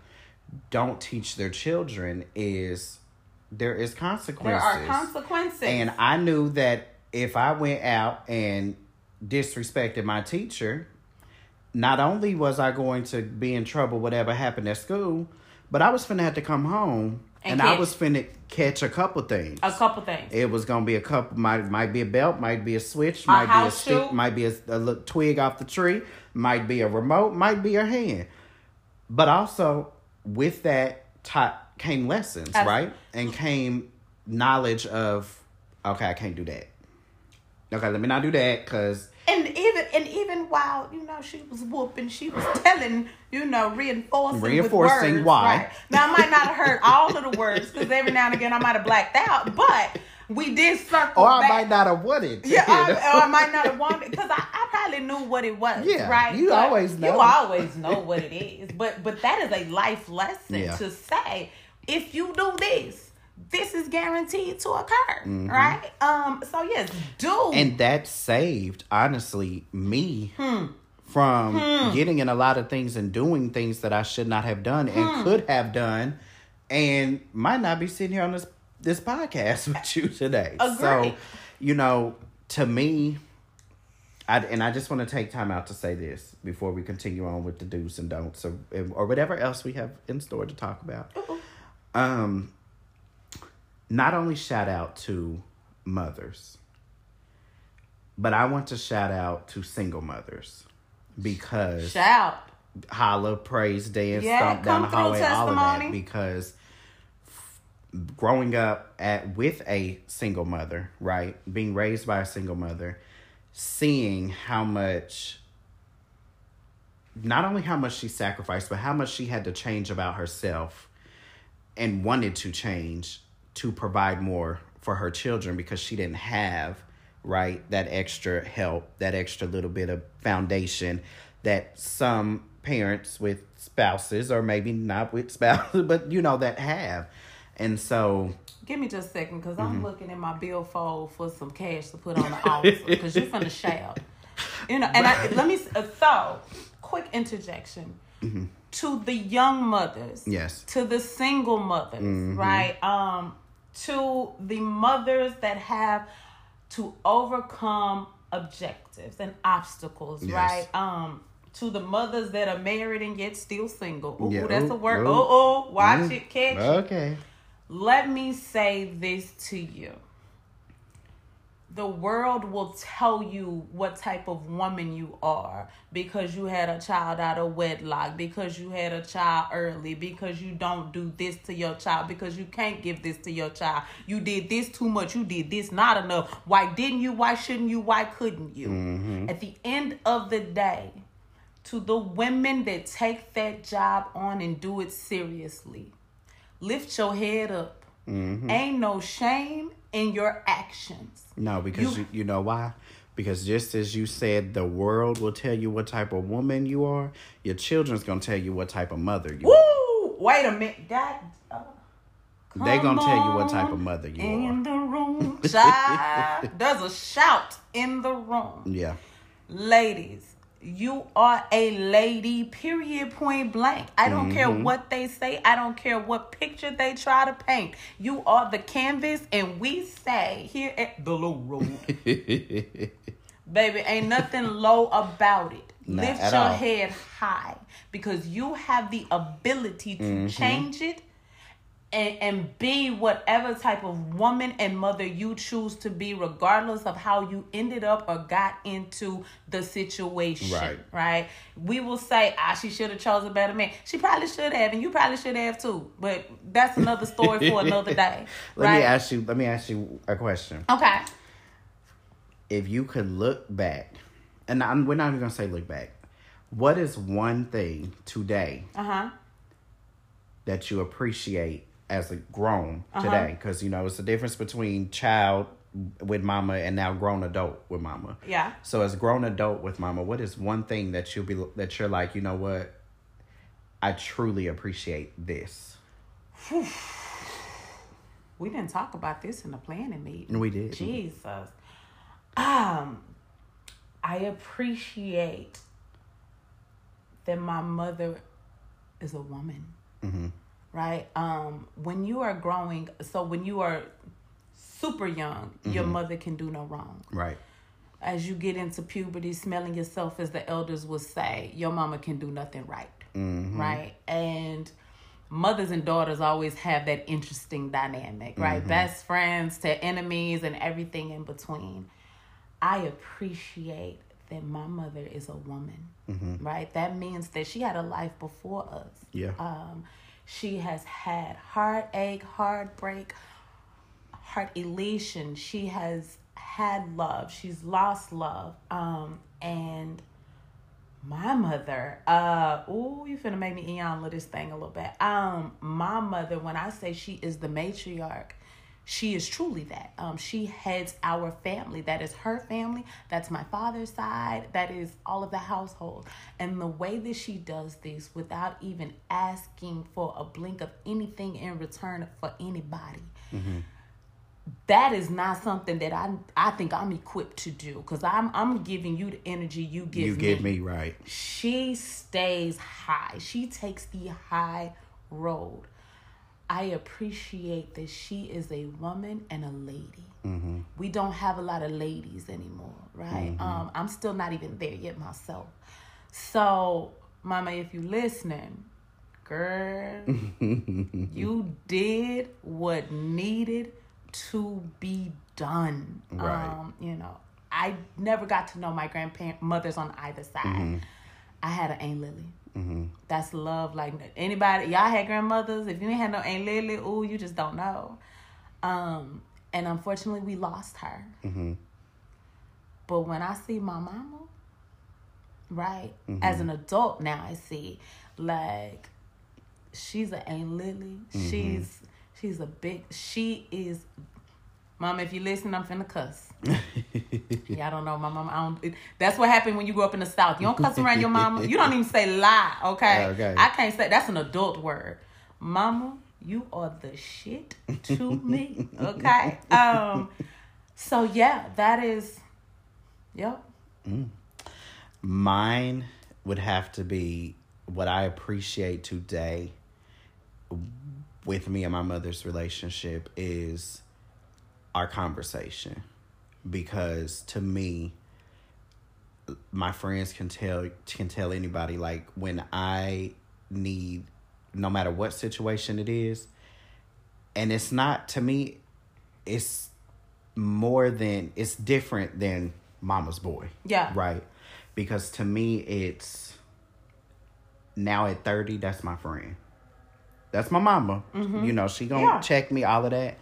don't teach their children is there is consequences. There are consequences. And I knew that if I went out and disrespected my teacher, not only was I going to be in trouble whatever happened at school, but I was finna have to come home and, And I was finna catch a couple things. a couple things. It was gonna be a couple. Might might be a belt. Might be a switch. A might be a stick. shoe. Might be a, a little twig off the tree. Might be a remote. Might be a hand. But also with that taught came lessons, right? And came knowledge of okay, I can't do that. Okay, let me not do that because And even and even while you know she was whooping, she was telling you know reinforcing Reinforcing words, why. Right? Now I might not have heard all of the words because every now and again I might have blacked out, but we did circle or I back. might not have wanted. To, Yeah? I, or I might not have wanted because I, I probably knew what it was. Yeah, right. you But always know. You always know what it is, but but that is a life lesson Yeah. to say if you do this, this is guaranteed to occur. Mm-hmm. Right. Um. So yes, do and that saved honestly me Hmm. from getting in a lot of things and doing things that I should not have done Hmm. and could have done and might not be sitting here on this this podcast with you today. So, you know, to me I, and I just want to take time out to say this before we continue on with the do's and don'ts or, or whatever else we have in store to talk about. Um, not only shout out to mothers, but I want to shout out to single mothers because shout. holla, praise, dance, Yeah, stomp down the hallway, all of that testimony. because growing up at with a single mother, right, being raised by a single mother, seeing how much not only how much she sacrificed, but how much she had to change about herself and wanted to change to provide more for her children because she didn't have right that extra help that extra little bit of foundation that some parents with spouses or maybe not with spouses but you know that have and so Give me just a second because Mm-hmm. I'm looking in my billfold for some cash to put on the altar because you're finna shout. You know, and I, let me, uh, so, quick interjection. To the young mothers, Mm-hmm. Yes. to the single mothers, Mm-hmm. right? Um, to the mothers that have to overcome objectives and obstacles, Yes. right? Um, to the mothers that are married and yet still single. Ooh, Yeah, that's ooh, a word. Oh, oh, watch Mm. it, catch okay Let me say this to you. The world will tell you what type of woman you are because you had a child out of wedlock, because you had a child early, because you don't do this to your child, because you can't give this to your child. You did this too much, you did this not enough. Why didn't you? Why shouldn't you? Why couldn't you? Mm-hmm. At the end of the day, to the women that take that job on and do it seriously, lift your head up. Mm-hmm. Ain't no shame in your actions. No, because You- you, you know why? Because just as you said, the world will tell you what type of woman you are. Your children's gonna tell you what type of mother you are. Woo! Wait a minute, God. uh, They gonna tell you what type of mother you in are. In the room, child. There's a shout in the room, Yeah, ladies. You are a lady. Period. Point blank. I don't care Mm-hmm. what they say. I don't care what picture they try to paint. You are the canvas, and we say here at the low road. Baby, ain't nothing low about it. Not Lift your all. head high because you have the ability to Mm-hmm. change it and, and be whatever type of woman and mother you choose to be, regardless of how you ended up or got into the situation. Right. Right? We will say, ah, she should have chosen a better man. She probably should have, and you probably should have too. But that's another story for another day. Let right? me ask you. Let me ask you a question. Okay. If you could look back, and I'm, we're not even gonna say look back. What is one thing today Uh huh. that you appreciate as a grown Uh-huh. today? Because you know it's the difference between child with mama and now grown adult with mama. Yeah. So as grown adult with mama, what is one thing that you'll be that you're like, you know what? I truly appreciate this. We didn't talk about this in the planning meeting. We did. Jesus. Um, I appreciate that my mother is a woman. Right? Um, when you are growing, so when you are super young, your mother can do no wrong. Right. As you get into puberty, smelling yourself, as the elders would say, your mama can do nothing right. Right? And mothers and daughters always have that interesting dynamic, right? Best friends to enemies and everything in between. I appreciate that my mother is a woman, right? That means that she had a life before us. Yeah. Um, she has had heartache, heartbreak, heart elation. She has had love. She's lost love. Um, and my mother, uh, ooh, you finna make me eon this thing a little bit. Um, my mother, when I say she is the matriarch, she is truly that. Um, she heads our family. That is her family. That's my father's side. That is all of the household. And the way that she does this without even asking for a blink of anything in return for anybody that is not something that I I think I'm equipped to do because I'm I'm giving you the energy you give you me. me right. She stays high. She takes the high road. I appreciate that she is a woman and a lady. We don't have a lot of ladies anymore, right? Um, I'm still not even there yet myself. So, Mama, if you listening, girl, you did what needed to be done. Right. Um, you know, I never got to know my grandmothers on either side. I had an Aunt Lily. Mm-hmm. That's love. Like anybody, y'all had grandmothers. If you ain't had no Aunt Lily, ooh, you just don't know. Um, and unfortunately, we lost her. Mm-hmm. But when I see my mama, right, mm-hmm. as an adult now, I see like she's an Aunt Lily. She's she's a big. She is. Mom, if you listen, I'm finna cuss. Y'all don't know my mama. I don't. It, that's what happened when you grew up in the South. You don't cuss around your mama. You don't even say lie. Okay. Okay. I can't say that's an adult word. Mama, you are the shit to me. Okay. Um. So yeah, that is. Yep. Mine would have to be what I appreciate today with me and my mother's relationship is our conversation. Because to me, my friends can tell can tell anybody like when I need no matter what situation it is, and it's not to me, it's more than it's different than mama's boy. Yeah. Right. Because to me it's now at 30, that's my friend. That's my mama. Mm-hmm. You know, she gonna Yeah. check me, all of that.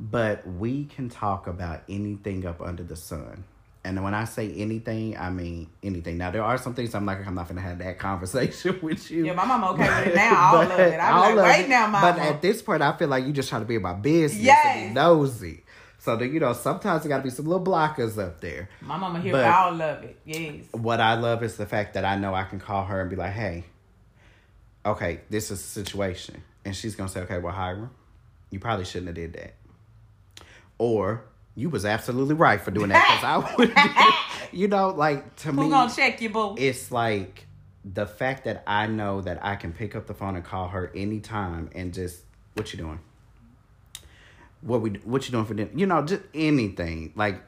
But we can talk about anything up under the sun. And when I say anything, I mean anything. Now there are some things I'm like, I'm not gonna have that conversation with you. Yeah, my mama okay with it now. All of it. I'm like, of right it. now, mama. But at this point, I feel like you just trying to be about business and Yes. be nosy. So that you know, sometimes there got to be some little blockers up there. my mama here But- all of it. Yes. What I love is the fact that I know I can call her and be like, "Hey, okay, this is a situation," and she's gonna say, "Okay, well, Hiram, you probably shouldn't have did that," or you was absolutely right for doing that because I would, you know, like to Who me, gonna check you, boo? it's like the fact that I know that I can pick up the phone and call her anytime and just, what you doing? What we what you doing for dinner? You know, just anything. Like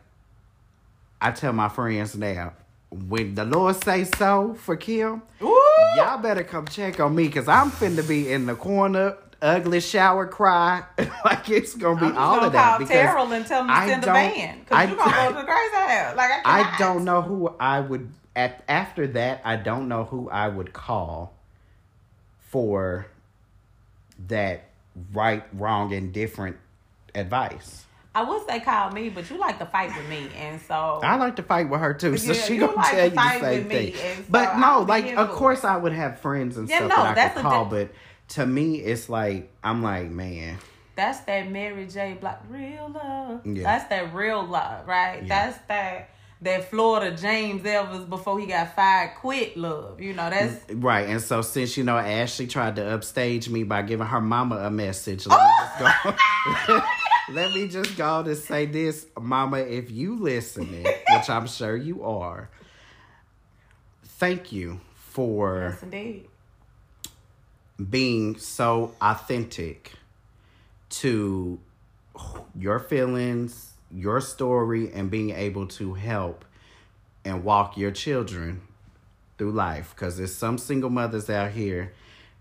I tell my friends now, when the Lord say so for Kim, Ooh. y'all better come check on me because I'm finna be in the corner, ugly shower cry. like it's gonna be I'm all gonna of that call because Terrell and tell him to I send a van. I- Cause you gonna go to the crazy house. Like I, I don't know who I would at after that. I don't know who I would call for that right, wrong, and different advice. I would say call me, but you like to fight with me, and so I like to fight with her too, so Yeah, she gonna like to tell you the same me, thing. and so but no, like of course I would have friends and Yeah, stuff no, that I could call, di- but to me it's like I'm like man, that's that Mary J. Blige real love. Yeah. That's that real love, right? Yeah. That's that that Florida James Evans before he got fired quit love. You know, that's mm, right. And so since you know Ashley tried to upstage me by giving her mama a message, let me just go. Oh! let me just go to say this, mama. If you listening, which I'm sure you are, thank you for Yes, indeed. Being so authentic to your feelings, your story, and being able to help and walk your children through life. Because there's some single mothers out here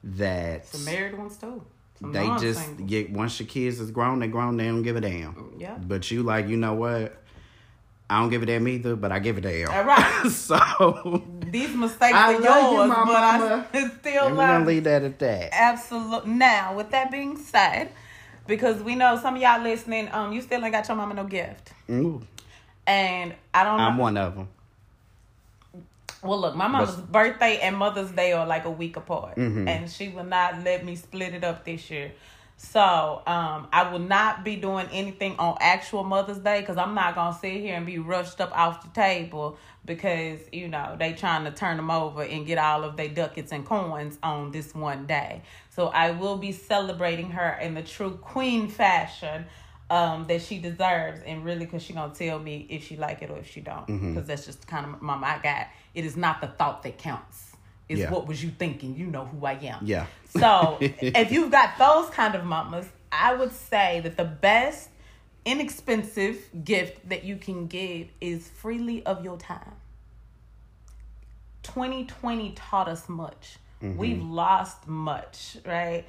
that Some married ones too. Some they just get once your kids is grown, they grown, they don't give a damn. Yeah. But you like, you know what? I don't give a damn either, but I give a damn. All right. so These mistakes I are love you, yours, my but I mama. still and we're gonna leave that at that. Absolutely. Now, with that being said, because we know some of y'all listening, um, you still ain't got your mama no gift, Ooh, and I don't. I'm know. one of them. Well, look, my mama's But- birthday and Mother's Day are like a week apart, Mhm. and she will not let me split it up this year. So, um, I will not be doing anything on actual Mother's Day because I'm not gonna sit here and be rushed up off the table because you know they trying to turn them over and get all of their ducats and coins on this one day. So I will be celebrating her in the true queen fashion um, that she deserves, and really, because she gonna tell me if she like it or if she don't, because that's just kind of mama I got. It is not the thought that counts. It's Yeah. what was you thinking. You know who I am. Yeah. So if you've got those kind of mamas, I would say that the best inexpensive gift that you can give is freely of your time. 2020 taught us much. Mm-hmm. We've lost much, right?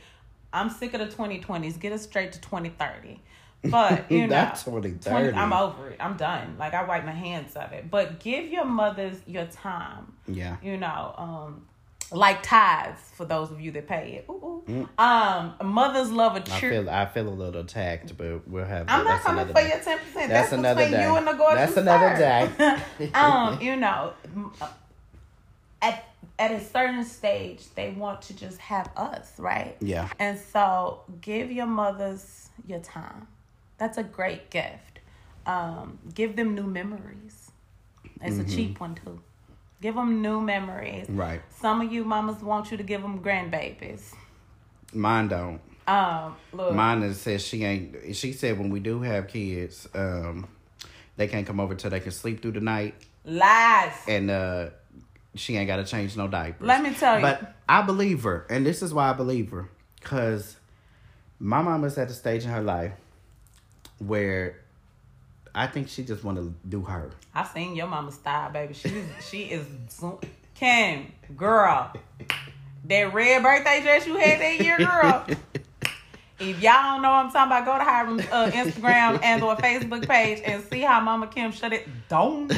I'm sick of the 2020s. Get us straight to 2030. But you know, 2030. I'm over it. I'm done. Like I wipe my hands of it. But give your mothers your time Yeah. you know, um, like tithes for those of you that pay it. Ooh, ooh. Um, mothers love a Mm. I feel I feel a little attacked, but we'll have. I'm not that's coming another for day. your ten percent. That's That's, another between day. you and the gorgeous. That's another day. um, you know, uh, at at a certain stage, they want to just have us, right? Yeah. And so, give your mothers your time. That's a great gift. Um, give them new memories. It's Mm-hmm. a cheap one too. Give them new memories. Right. Some of you mamas want you to give them grandbabies. Mine don't. Um, look, Mine says she ain't. She said when we do have kids, um, they can't come over till they can sleep through the night, lies. and uh, she ain't got to change no diapers. Let me tell you. But I believe her, and this is why I believe her, cause my mama's at the stage in her life where I think she just want to do her. I seen your mama style, baby. She she is Kim, girl. That red birthday dress you had that year, girl. If y'all don't know what I'm talking about, go to Hiram's uh, Instagram and or Facebook page and see how Mama Kim shut it down.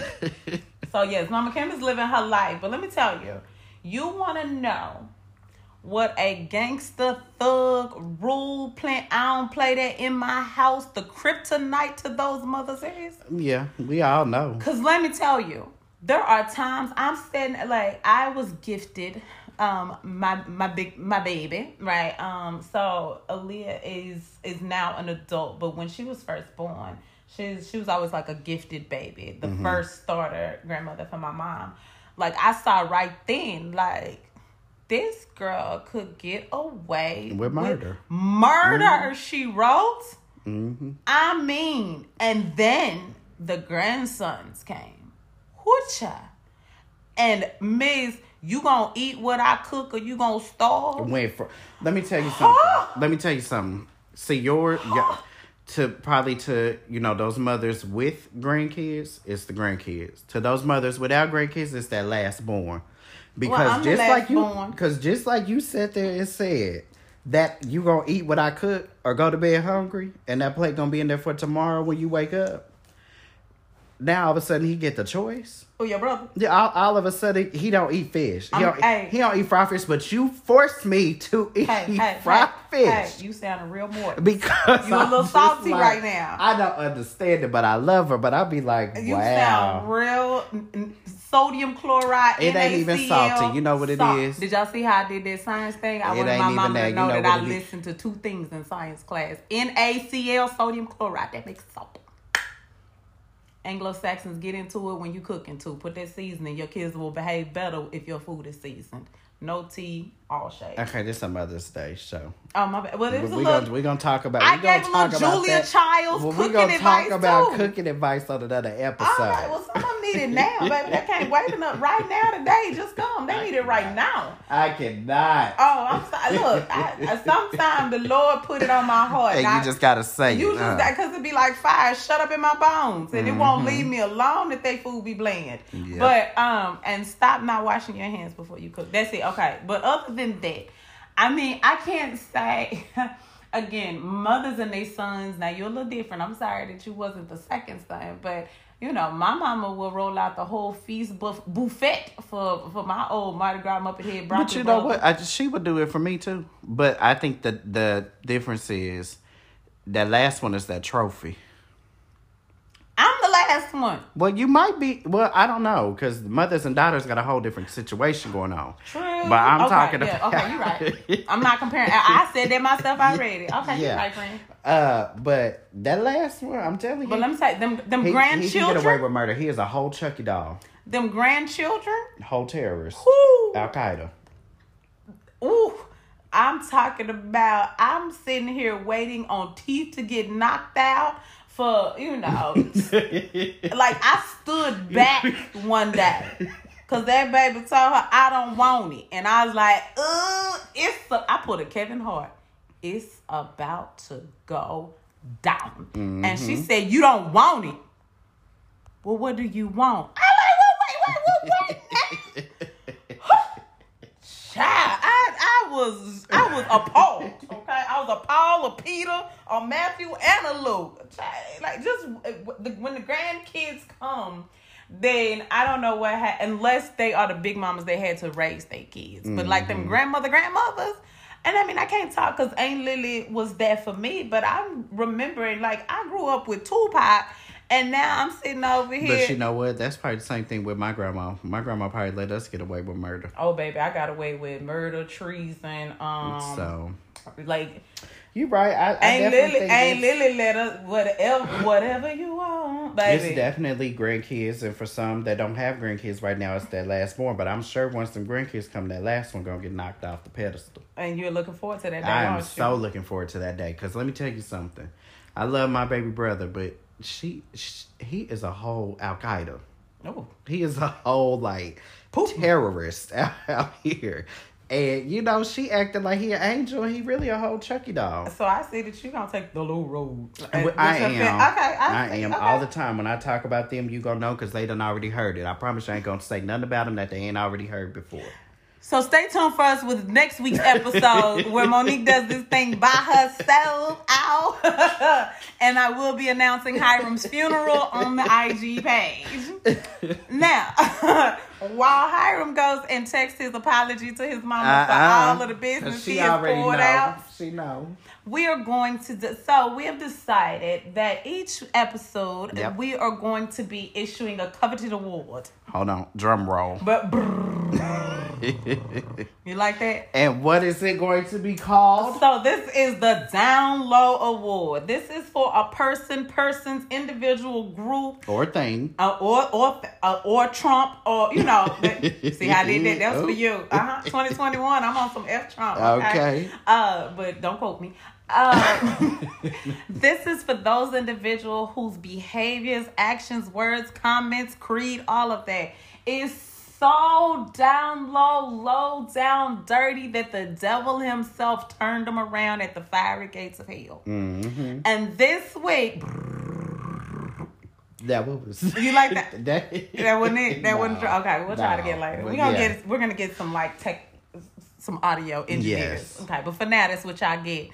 So yes, Mama Kim is living her life. But let me tell you, you want to know what a gangster thug rule plan. I don't play that in my house. The kryptonite to those mothers is. Yeah, we all know. Cause let me tell you, there are times I'm sitting like I was gifted um my my big my baby right um so Aaliyah is is now an adult but when she was first born she's she was always like a gifted baby the first starter grandmother for my mom like I saw right then like this girl could get away With murder. murder she wrote hmm I mean, and then the grandsons came. Hoocha. And Miss, you gonna eat what I cook or you gonna starve? Went for. Let me tell you something. let me tell you something. See your, your to probably to you know those mothers with grandkids, it's the grandkids. To those mothers without grandkids, it's that last born. Because I'm just like you, because just like you sat there and said that you gonna eat what I cook or go to bed hungry, and that plate gonna be in there for tomorrow when you wake up. Now all of a sudden he get the choice. Oh, your brother. Yeah, all, all of a sudden he don't eat fish. He don't, hey. he don't eat fried fish, but you forced me to eat Hey, hey, fried fish hey, you sounding real more. because You a I'm little just salty like, right now. I don't understand it, but I love her. But I'll be like, You wow. sound real sodium chloride. It ain't even salty. You know what it salt. is? Did y'all see how I did that science thing? I It wanted my mama that. to You know, know that I it is. listened to two things in science class: NaCl, sodium chloride. That makes salt. Anglo Saxons get into it when you cooking too. Put that seasoning. Your kids will behave better if your food is seasoned. No tea, all shade. Okay, this is a Mother's Day show. Oh my bad. Well, it was We're a gonna, we gonna talk about. I we gave a talk little Julia that. Childs Well, cooking we're gonna talk about too. cooking advice on another episode. All right, well, some of them need it now, baby. They can't wait enough right now today. Just come. They need it right now. I cannot. Oh, I'm sorry. Look, I, I, sometimes the Lord put it on my heart. and you I- just gotta say You it. just because it be like fire shut up in my bones, and it won't Mm-hmm. leave me alone if they food be bland. Yep. But um, and stop not washing your hands before you cook. That's it. Okay. But other than that, I mean, I can't say. Again, mothers and their sons. Now you're a little different. I'm sorry that you wasn't the second son, but you know, my mama will roll out the whole feast buff- buffet for for my old Mardi Gras Muppet head. But you know brother. what? I just, she would do it for me too. But I think that the difference is that last one is that trophy. Last one. Well, you might be. Well, I don't know because mothers and daughters got a whole different situation going on. True. But I'm Okay, talking yeah, about. Okay, you're right. I'm not comparing. I, I said that myself already. Okay, you're Yeah. right, friend. Uh, but that last one, I'm telling you, But let me say, them them he, he can get away with murder. He is a whole Chucky doll, them grandchildren. whole terrorist, Whoo, Al Qaeda. ooh, I'm talking about. I'm sitting here waiting on teeth to get knocked out for you know. like I stood back one day. Cause that baby told her I don't want it, and I was like, "Uh, it's." A, I put a Kevin Hart. It's about to go down, and she said, "You don't want it." Well, what do you want? I like, wait, wait, wait, wait, wait. Child, I, I was I was appalled. Okay, I was appalled of Peter, or Matthew, and a Luke. Like just the, when the grandkids come, then I don't know what ha- unless they are the big mamas they had to raise their kids. But like them grandmother grandmothers. And I mean, I can't talk because Aunt Lily was there for me, but I'm remembering like I grew up with Tupac, and now I'm sitting over here. But you know what? That's probably the same thing with my grandma. My grandma probably let us get away with murder. Oh baby, I got away with murder, treason, um, so like you right. I, I ain't Lily, ain't Lily let us whatever, whatever you want, baby. It's definitely grandkids, and for some that don't have grandkids right now, it's that last born. But I'm sure once some grandkids come, that last one gonna get knocked off the pedestal. and you're looking forward to that day, I am so you? looking forward to that day. Cause let me tell you something. I love my baby brother, but she, sh he is a whole Al Qaeda. Oh, He is a whole like terrorist out, out here. And you know, she acted like he an angel and he really a whole Chucky doll. so I see that you gonna take the low road. Uh, I am. Okay, I, I am okay. all the time. When I talk about them, you gonna know because they done already heard it. I promise you, I ain't gonna say nothing about them that they ain't already heard before. So stay tuned for us with next week's episode where Monique does this thing by herself out. and I will be announcing Hiram's funeral on the IG page. Now, while Hiram goes and texts his apology to his mama for uh-uh. all of the business she he has poured know. out, She know. we are going to do, so we have decided that each episode Yep. we are going to be issuing a coveted award. Hold on, drum roll. But you like that? and what is it going to be called? So this is the Down Low Award. This is for a person, persons, individual, group, Or thing? uh, or or uh, or Trump, or you know. see how they did? That That was for you. Uh huh. Twenty twenty one. I'm on some F Trump. Okay. Okay. Uh, but don't quote me. Uh, this is for those individuals whose behaviors, actions, words, comments, creed, all of that is so down low, low down dirty that the devil himself turned them around at the fiery gates of hell. Mm-hmm. And this week, That was. you like that? that, That wasn't it. That wasn't. Okay, we'll try to no, get later. We're gonna yeah. get. We're gonna get some like tech, some audio engineers. Yes. Okay, but for now, that's what y'all get.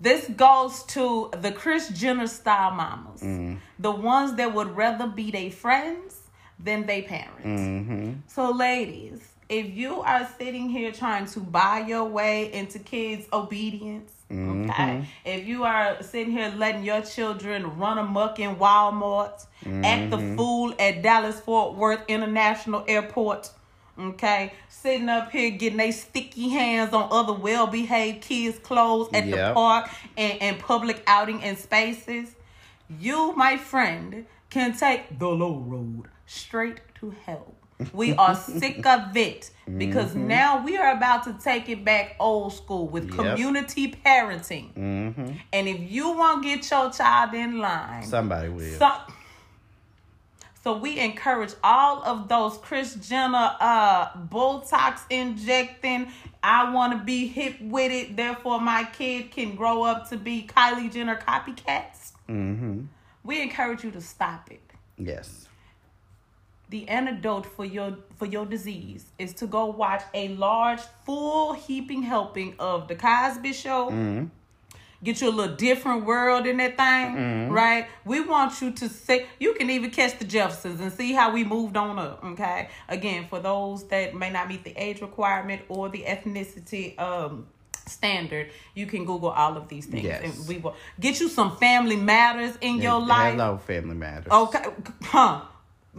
This goes to the Kris Jenner style mamas, Mm. the ones that would rather be their friends than they parents. Mm-hmm. So, ladies, if you are sitting here trying to buy your way into kids' obedience, Mm-hmm. okay, if you are sitting here letting your children run amok in Walmart, act the Mm-hmm. fool at Dallas Fort Worth International Airport, okay, sitting up here getting they sticky hands on other well behaved kids' clothes at the park and, and public outing and spaces, you, my friend, can take the low road straight to hell. We are sick of it because now we are about to take it back old school with Yep. community parenting. Mm-hmm. And if you won't get your child in line, Somebody will. so, so we encourage all of those Kris Jenner uh Botox injecting. I want to be hip with it, therefore my kid can grow up to be Kylie Jenner copycats. mm-hmm. We encourage you to stop it. Yes. The antidote for your for your disease is to go watch a large, full heaping helping of the Cosby Show. Mm-hmm. Get you a little different world in that thing, Mm-hmm. right? We want you to say you can even catch the Jeffersons and see how we moved on up. Okay, again for those that may not meet the age requirement or the ethnicity um standard, you can Google all of these things, Yes. and we will get you some Family Matters in your life. Hello, Family Matters. Okay, huh?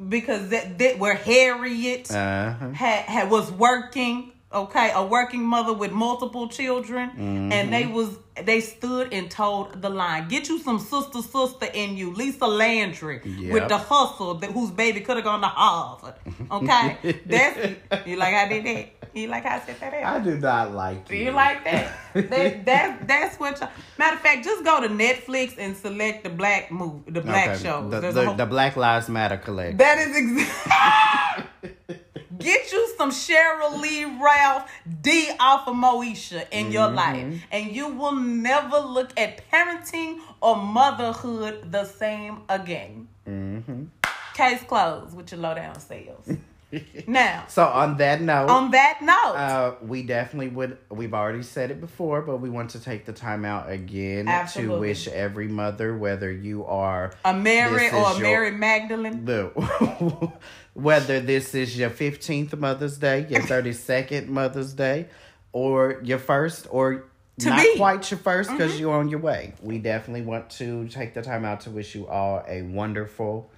Because that, that where Harriet Uh-huh. had, had was working. Okay, a working mother with multiple children, Mm-hmm. and they was they stood and told the line. Get you some sister sister in you, Lisa Landry, with the hustle that whose baby could have gone to Harvard. Okay, that's you like I did that. You like how I said that. I do not like Do you. you like that? that, that that's what. y'all- Matter of fact, just go to Netflix and select the black movie, the black Okay, shows. The, the, whole- the Black Lives Matter collection. that is exactly. Get you some Sheryl Lee Ralph Dee off of Moesha in your life, and you will never look at parenting or motherhood the same again. mm-hmm. Case closed with your low down sales. now, So on that note, on that note, uh, we definitely would. We've already said it before, but we want to take the time out again Absolutely. to wish every mother, whether you are a Mary or a your- Mary Magdalene. the whether this is your 15th Mother's Day, your 32nd Mother's Day, or your first, or To not me. Mm-hmm. quite your first because you're on your way. We definitely want to take the time out to wish you all a wonderful,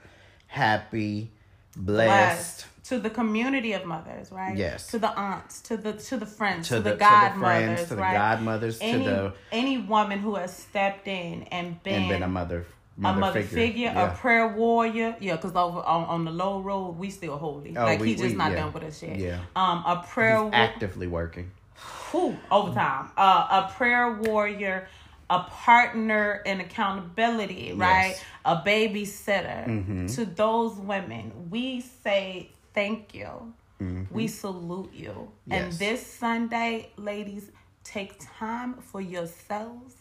happy, blessed. to the community of mothers, right? Yes. To the aunts, to the to the friends, to, To the, the, to the godmothers, friends, to the right? godmothers, any, to the any woman who has stepped in and been, and been a mother, a mother, mother figure, figure, Yeah. a prayer warrior. Yeah, because over on, on the low road, we still holy. Oh, like we- he just we- not yeah. done with us yet. Yeah. Um, a prayer He's wa- actively working. whew, overtime. Uh, a prayer warrior, a partner in accountability, right? Yes. A babysitter. Mm-hmm. To those women, we say thank you. Mm-hmm. We salute you. And this Sunday, ladies, take time for yourselves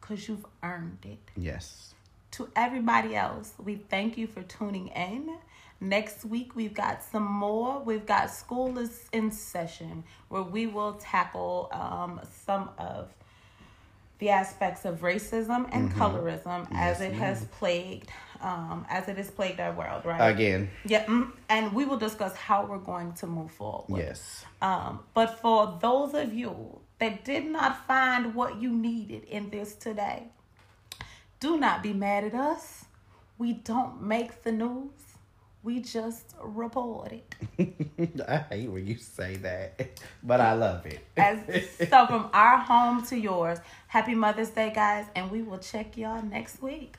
because you've earned it. Yes. To everybody else, we thank you for tuning in. Next week, we've got some more. We've got School is in Session, where we will tackle um, some of the aspects of racism and colorism as Mm-hmm. Yes, it has plagued, um, as it has plagued our world, right? Again. Yeah, mm, and we will discuss how we're going to move forward. Yes. Um, but for those of you that did not find what you needed in this today, do not be mad at us. We don't make the news. We just report it. I hate when you say that, but I love it. As so from our home to yours. Happy Mother's Day, guys, and we will check y'all next week.